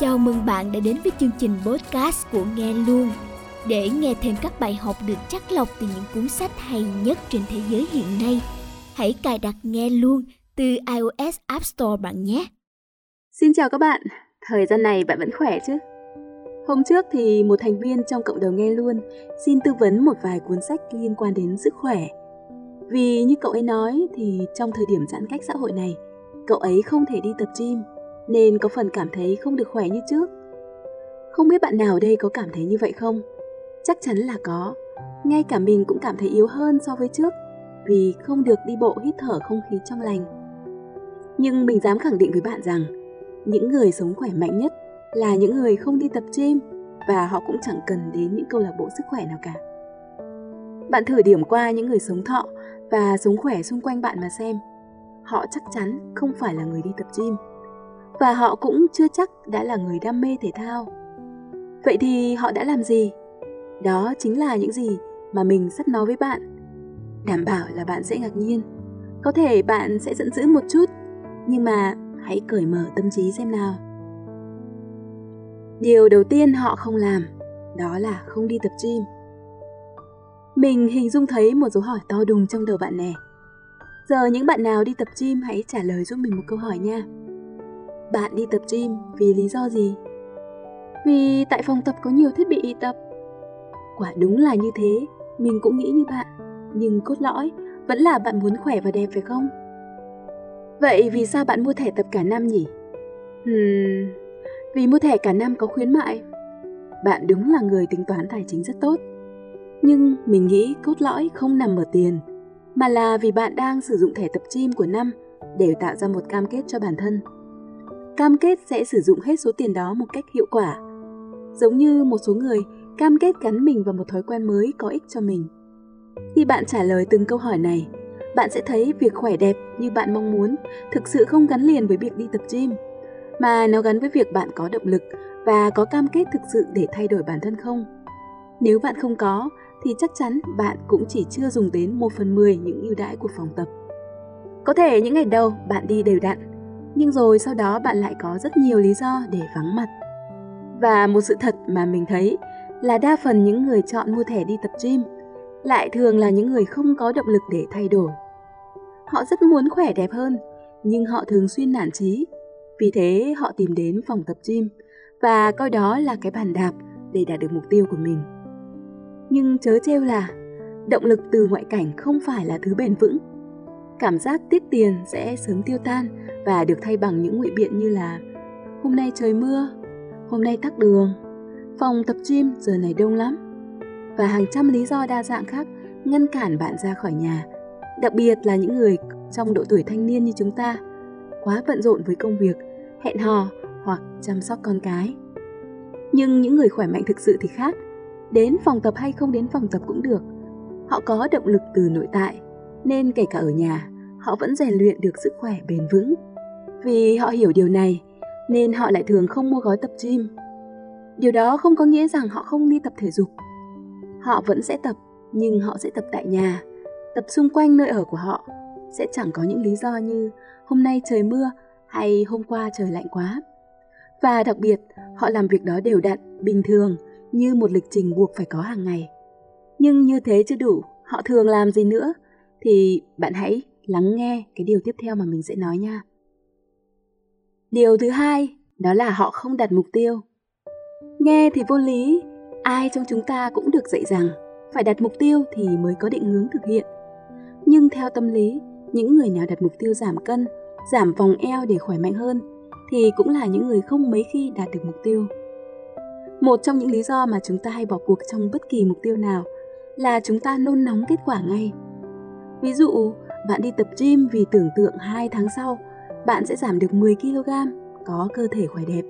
Chào mừng bạn đã đến với chương trình podcast của Nghe Luôn. Để nghe thêm các bài học được chắc lọc từ những cuốn sách hay nhất trên thế giới hiện nay, hãy cài đặt Nghe Luôn từ iOS App Store bạn nhé. Xin chào các bạn, thời gian này bạn vẫn khỏe chứ? Hôm trước thì một thành viên trong cộng đồng Nghe Luôn xin tư vấn một vài cuốn sách liên quan đến sức khỏe. Vì như cậu ấy nói thì trong thời điểm giãn cách xã hội này, cậu ấy không thể đi tập gym nên có phần cảm thấy không được khỏe như trước. Không biết bạn nào ở đây có cảm thấy như vậy không? Chắc chắn là có. Ngay cả mình cũng cảm thấy yếu hơn so với trước, vì không được đi bộ hít thở không khí trong lành. Nhưng mình dám khẳng định với bạn rằng, những người sống khỏe mạnh nhất là những người không đi tập gym và họ cũng chẳng cần đến những câu lạc bộ sức khỏe nào cả. Bạn thử điểm qua những người sống thọ và sống khỏe xung quanh bạn mà xem. Họ chắc chắn không phải là người đi tập gym và họ cũng chưa chắc đã là người đam mê thể thao. Vậy thì họ đã làm gì? Đó chính là những gì mà mình sắp nói với bạn. Đảm bảo là bạn sẽ ngạc nhiên. Có thể bạn sẽ giận dữ một chút, nhưng mà hãy cởi mở tâm trí xem nào. Điều đầu tiên họ không làm, đó là không đi tập gym. Mình hình dung thấy một dấu hỏi to đùng trong đầu bạn nè. Giờ những bạn nào đi tập gym hãy trả lời giúp mình một câu hỏi nha. Bạn đi tập gym vì lý do gì? Vì tại phòng tập có nhiều thiết bị y tập. Quả đúng là như thế, mình cũng nghĩ như bạn, nhưng cốt lõi vẫn là bạn muốn khỏe và đẹp phải không? Vậy vì sao bạn mua thẻ tập cả năm nhỉ? Hmm, vì mua thẻ cả năm có khuyến mại. Bạn đúng là người tính toán tài chính rất tốt. Nhưng mình nghĩ cốt lõi không nằm ở tiền, mà là vì bạn đang sử dụng thẻ tập gym của năm để tạo ra một cam kết cho bản thân cam kết sẽ sử dụng hết số tiền đó một cách hiệu quả. Giống như một số người cam kết gắn mình vào một thói quen mới có ích cho mình. Khi bạn trả lời từng câu hỏi này, bạn sẽ thấy việc khỏe đẹp như bạn mong muốn thực sự không gắn liền với việc đi tập gym, mà nó gắn với việc bạn có động lực và có cam kết thực sự để thay đổi bản thân không. Nếu bạn không có, thì chắc chắn bạn cũng chỉ chưa dùng đến 1 phần 10 những ưu đãi của phòng tập. Có thể những ngày đầu bạn đi đều đặn, nhưng rồi sau đó bạn lại có rất nhiều lý do để vắng mặt. Và một sự thật mà mình thấy là đa phần những người chọn mua thẻ đi tập gym lại thường là những người không có động lực để thay đổi. Họ rất muốn khỏe đẹp hơn, nhưng họ thường xuyên nản chí. Vì thế họ tìm đến phòng tập gym và coi đó là cái bàn đạp để đạt được mục tiêu của mình. Nhưng chớ trêu là động lực từ ngoại cảnh không phải là thứ bền vững. Cảm giác tiết tiền sẽ sớm tiêu tan và được thay bằng những ngụy biện như là hôm nay trời mưa, hôm nay tắc đường, phòng tập gym giờ này đông lắm và hàng trăm lý do đa dạng khác ngăn cản bạn ra khỏi nhà, đặc biệt là những người trong độ tuổi thanh niên như chúng ta, quá bận rộn với công việc, hẹn hò hoặc chăm sóc con cái. Nhưng những người khỏe mạnh thực sự thì khác, đến phòng tập hay không đến phòng tập cũng được. Họ có động lực từ nội tại, nên kể cả ở nhà, họ vẫn rèn luyện được sức khỏe bền vững. Vì họ hiểu điều này, nên họ lại thường không mua gói tập gym. Điều đó không có nghĩa rằng họ không đi tập thể dục. Họ vẫn sẽ tập, nhưng họ sẽ tập tại nhà, tập xung quanh nơi ở của họ. Sẽ chẳng có những lý do như hôm nay trời mưa hay hôm qua trời lạnh quá. Và đặc biệt, họ làm việc đó đều đặn, bình thường, như một lịch trình buộc phải có hàng ngày. Nhưng như thế chưa đủ, họ thường làm gì nữa? Thì bạn hãy lắng nghe cái điều tiếp theo mà mình sẽ nói nha. Điều thứ hai, đó là họ không đặt mục tiêu. Nghe thì vô lý, ai trong chúng ta cũng được dạy rằng phải đặt mục tiêu thì mới có định hướng thực hiện. Nhưng theo tâm lý, những người nào đặt mục tiêu giảm cân, giảm vòng eo để khỏe mạnh hơn thì cũng là những người không mấy khi đạt được mục tiêu. Một trong những lý do mà chúng ta hay bỏ cuộc trong bất kỳ mục tiêu nào là chúng ta nôn nóng kết quả ngay. Ví dụ, bạn đi tập gym vì tưởng tượng 2 tháng sau bạn sẽ giảm được 10 kg, có cơ thể khỏe đẹp.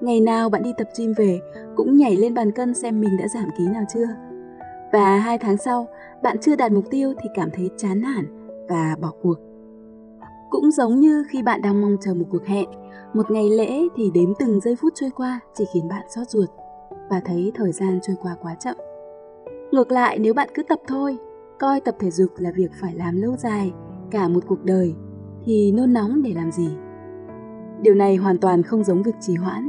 Ngày nào bạn đi tập gym về cũng nhảy lên bàn cân xem mình đã giảm ký nào chưa. Và hai tháng sau, bạn chưa đạt mục tiêu thì cảm thấy chán nản và bỏ cuộc. Cũng giống như khi bạn đang mong chờ một cuộc hẹn, một ngày lễ thì đếm từng giây phút trôi qua chỉ khiến bạn xót ruột và thấy thời gian trôi qua quá chậm. Ngược lại nếu bạn cứ tập thôi, coi tập thể dục là việc phải làm lâu dài, cả một cuộc đời thì nôn nóng để làm gì? Điều này hoàn toàn không giống việc trì hoãn,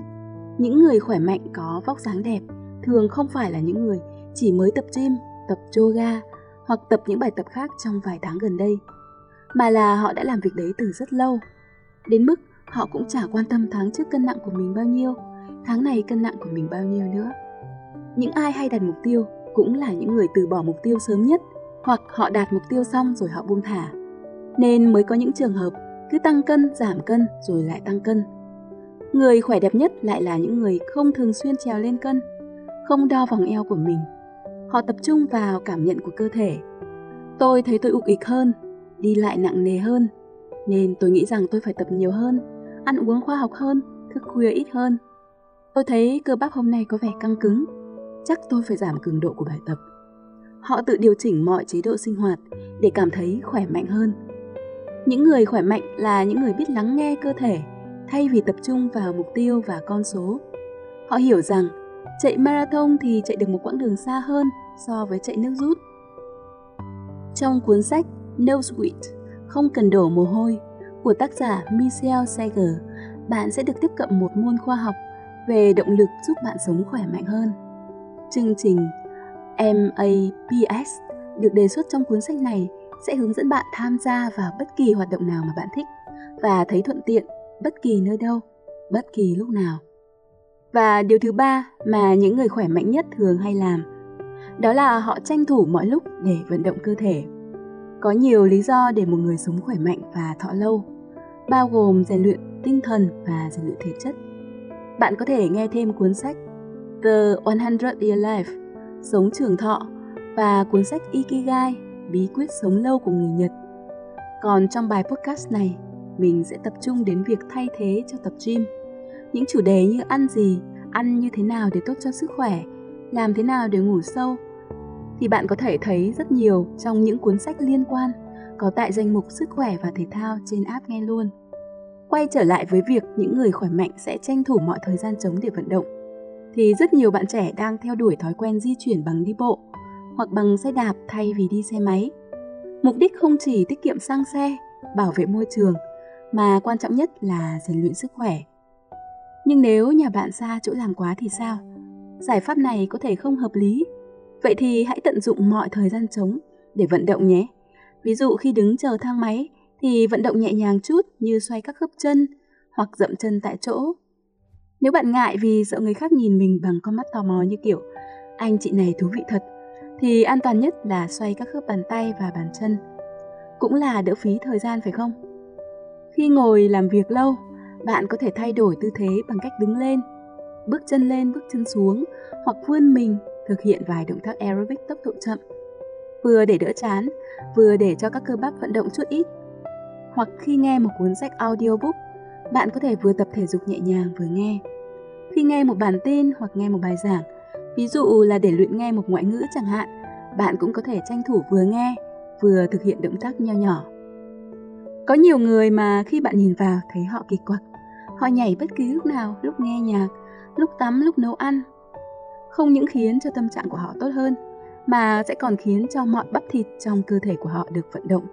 Những người khỏe mạnh có vóc dáng đẹp thường không phải là những người chỉ mới tập gym, tập yoga hoặc tập những bài tập khác trong vài tháng gần đây, mà là họ đã làm việc đấy từ rất lâu. Đến mức họ cũng chả quan tâm tháng trước cân nặng của mình bao nhiêu, tháng này cân nặng của mình bao nhiêu nữa. Những ai hay đặt mục tiêu cũng là những người từ bỏ mục tiêu sớm nhất hoặc họ đạt mục tiêu xong rồi họ buông thả. Nên mới có những trường hợp cứ tăng cân, giảm cân rồi lại tăng cân. Người khỏe đẹp nhất lại là những người không thường xuyên trèo lên cân, không đo vòng eo của mình. Họ tập trung vào cảm nhận của cơ thể. Tôi thấy tôi ục ịch hơn, đi lại nặng nề hơn, nên tôi nghĩ rằng tôi phải tập nhiều hơn, ăn uống khoa học hơn, thức khuya ít hơn. Tôi thấy cơ bắp hôm nay có vẻ căng cứng, chắc tôi phải giảm cường độ của bài tập. Họ tự điều chỉnh mọi chế độ sinh hoạt để cảm thấy khỏe mạnh hơn. Những người khỏe mạnh là những người biết lắng nghe cơ thể thay vì tập trung vào mục tiêu và con số. Họ hiểu rằng chạy marathon thì chạy được một quãng đường xa hơn so với chạy nước rút. Trong cuốn sách No Sweat, không cần đổ mồ hôi của tác giả Michelle Sager, bạn sẽ được tiếp cận một môn khoa học về động lực giúp bạn sống khỏe mạnh hơn. Chương trình MAPS được đề xuất trong cuốn sách này sẽ hướng dẫn bạn tham gia vào bất kỳ hoạt động nào mà bạn thích và thấy thuận tiện bất kỳ nơi đâu, bất kỳ lúc nào. Và điều thứ ba mà những người khỏe mạnh nhất thường hay làm, đó là họ tranh thủ mọi lúc để vận động cơ thể. Có nhiều lý do để một người sống khỏe mạnh và thọ lâu, bao gồm rèn luyện tinh thần và rèn luyện thể chất. Bạn có thể nghe thêm cuốn sách The 100 Year Life, Sống trường thọ và cuốn sách Ikigai, Bí quyết sống lâu của người Nhật. Còn trong bài podcast này, mình sẽ tập trung đến việc thay thế cho tập gym. Những chủ đề như ăn gì, ăn như thế nào để tốt cho sức khỏe, làm thế nào để ngủ sâu thì bạn có thể thấy rất nhiều trong những cuốn sách liên quan có tại danh mục sức khỏe và thể thao trên app nghe luôn. Quay trở lại với việc những người khỏe mạnh sẽ tranh thủ mọi thời gian trống để vận động thì rất nhiều bạn trẻ đang theo đuổi thói quen di chuyển bằng đi bộ hoặc bằng xe đạp thay vì đi xe máy. Mục đích không chỉ tiết kiệm xăng xe, bảo vệ môi trường mà quan trọng nhất là rèn luyện sức khỏe. Nhưng nếu nhà bạn xa chỗ làm quá thì sao? Giải pháp này có thể không hợp lý. Vậy thì hãy tận dụng mọi thời gian trống để vận động nhé. Ví dụ khi đứng chờ thang máy thì vận động nhẹ nhàng chút như xoay các khớp chân hoặc dậm chân tại chỗ. Nếu bạn ngại vì sợ người khác nhìn mình bằng con mắt tò mò như kiểu anh chị này thú vị thật thì an toàn nhất là xoay các khớp bàn tay và bàn chân. Cũng là đỡ phí thời gian phải không? Khi ngồi làm việc lâu, bạn có thể thay đổi tư thế bằng cách đứng lên, bước chân lên, bước chân xuống hoặc vươn mình thực hiện vài động tác aerobic tốc độ chậm. Vừa để đỡ chán, vừa để cho các cơ bắp vận động chút ít. Hoặc khi nghe một cuốn sách audiobook, bạn có thể vừa tập thể dục nhẹ nhàng vừa nghe. Khi nghe một bản tin hoặc nghe một bài giảng, ví dụ là để luyện nghe một ngoại ngữ chẳng hạn, bạn cũng có thể tranh thủ vừa nghe, vừa thực hiện động tác nho nhỏ. Có nhiều người mà khi bạn nhìn vào thấy họ kỳ quặc. Họ nhảy bất cứ lúc nào, lúc nghe nhạc, lúc tắm, lúc nấu ăn. Không những khiến cho tâm trạng của họ tốt hơn, mà sẽ còn khiến cho mọi bắp thịt trong cơ thể của họ được vận động.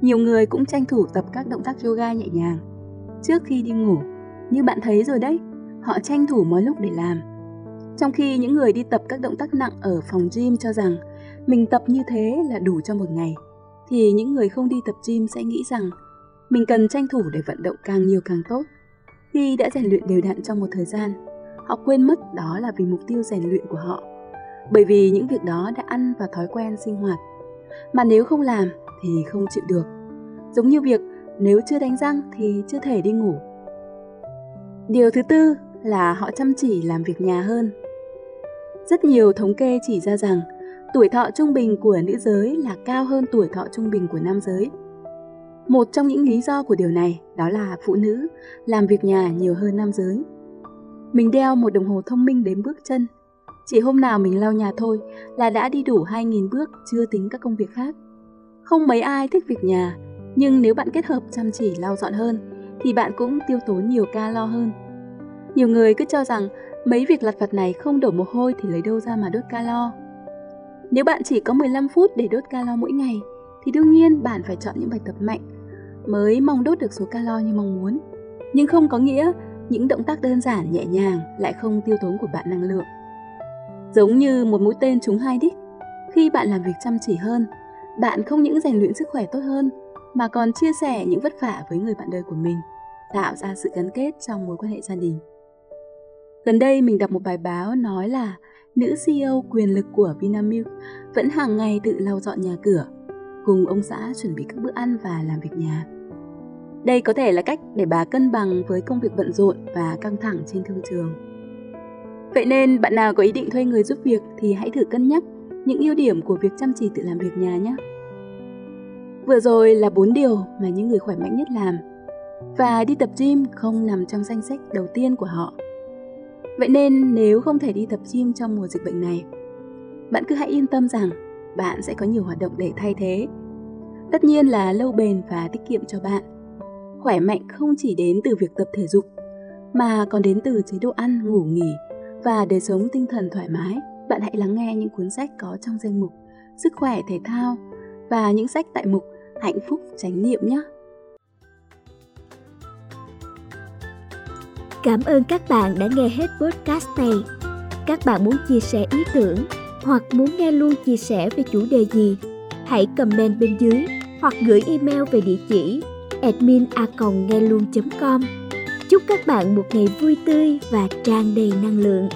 Nhiều người cũng tranh thủ tập các động tác yoga nhẹ nhàng trước khi đi ngủ. Như bạn thấy rồi đấy, họ tranh thủ mọi lúc để làm. Trong khi những người đi tập các động tác nặng ở phòng gym cho rằng mình tập như thế là đủ cho một ngày thì những người không đi tập gym sẽ nghĩ rằng mình cần tranh thủ để vận động càng nhiều càng tốt. Khi đã rèn luyện đều đặn trong một thời gian, họ quên mất đó là vì mục tiêu rèn luyện của họ. Bởi vì những việc đó đã ăn vào thói quen sinh hoạt. Mà nếu không làm thì không chịu được. Giống như việc nếu chưa đánh răng thì chưa thể đi ngủ. Điều thứ tư là họ chăm chỉ làm việc nhà hơn. Rất nhiều thống kê chỉ ra rằng tuổi thọ trung bình của nữ giới là cao hơn tuổi thọ trung bình của nam giới. Một trong những lý do của điều này đó là phụ nữ làm việc nhà nhiều hơn nam giới. Mình đeo một đồng hồ thông minh đếm bước chân. Chỉ hôm nào mình lau nhà thôi là đã đi đủ 2.000 bước chưa tính các công việc khác. Không mấy ai thích việc nhà, nhưng nếu bạn kết hợp chăm chỉ lau dọn hơn thì bạn cũng tiêu tốn nhiều calo hơn. Nhiều người cứ cho rằng mấy việc lặt vặt này không đổ mồ hôi thì lấy đâu ra mà đốt calo. Nếu bạn chỉ có 15 phút để đốt calo mỗi ngày, thì đương nhiên bạn phải chọn những bài tập mạnh mới mong đốt được số calo như mong muốn. Nhưng không có nghĩa những động tác đơn giản nhẹ nhàng lại không tiêu tốn của bạn năng lượng. Giống như một mũi tên trúng hai đích, khi bạn làm việc chăm chỉ hơn, bạn không những rèn luyện sức khỏe tốt hơn mà còn chia sẻ những vất vả với người bạn đời của mình, tạo ra sự gắn kết trong mối quan hệ gia đình. Gần đây mình đọc một bài báo nói là nữ CEO quyền lực của Vinamilk vẫn hàng ngày tự lau dọn nhà cửa, cùng ông xã chuẩn bị các bữa ăn và làm việc nhà. Đây có thể là cách để bà cân bằng với công việc bận rộn và căng thẳng trên thương trường. Vậy nên bạn nào có ý định thuê người giúp việc thì hãy thử cân nhắc những ưu điểm của việc chăm chỉ tự làm việc nhà nhé. Vừa rồi là 4 điều mà những người khỏe mạnh nhất làm và đi tập gym không nằm trong danh sách đầu tiên của họ. Vậy nên nếu không thể đi tập gym trong mùa dịch bệnh này, bạn cứ hãy yên tâm rằng bạn sẽ có nhiều hoạt động để thay thế. Tất nhiên là lâu bền và tiết kiệm cho bạn. Khỏe mạnh không chỉ đến từ việc tập thể dục, mà còn đến từ chế độ ăn, ngủ nghỉ và đời sống tinh thần thoải mái. Bạn hãy lắng nghe những cuốn sách có trong danh mục Sức khỏe thể thao và những sách tại mục Hạnh phúc chánh niệm nhé. Cảm ơn các bạn đã nghe hết podcast này. Các bạn muốn chia sẻ ý tưởng hoặc muốn nghe luôn chia sẻ về chủ đề gì, hãy comment bên dưới hoặc gửi email về địa chỉ admin a nghe luôn com Chúc các bạn một ngày vui tươi và tràn đầy năng lượng.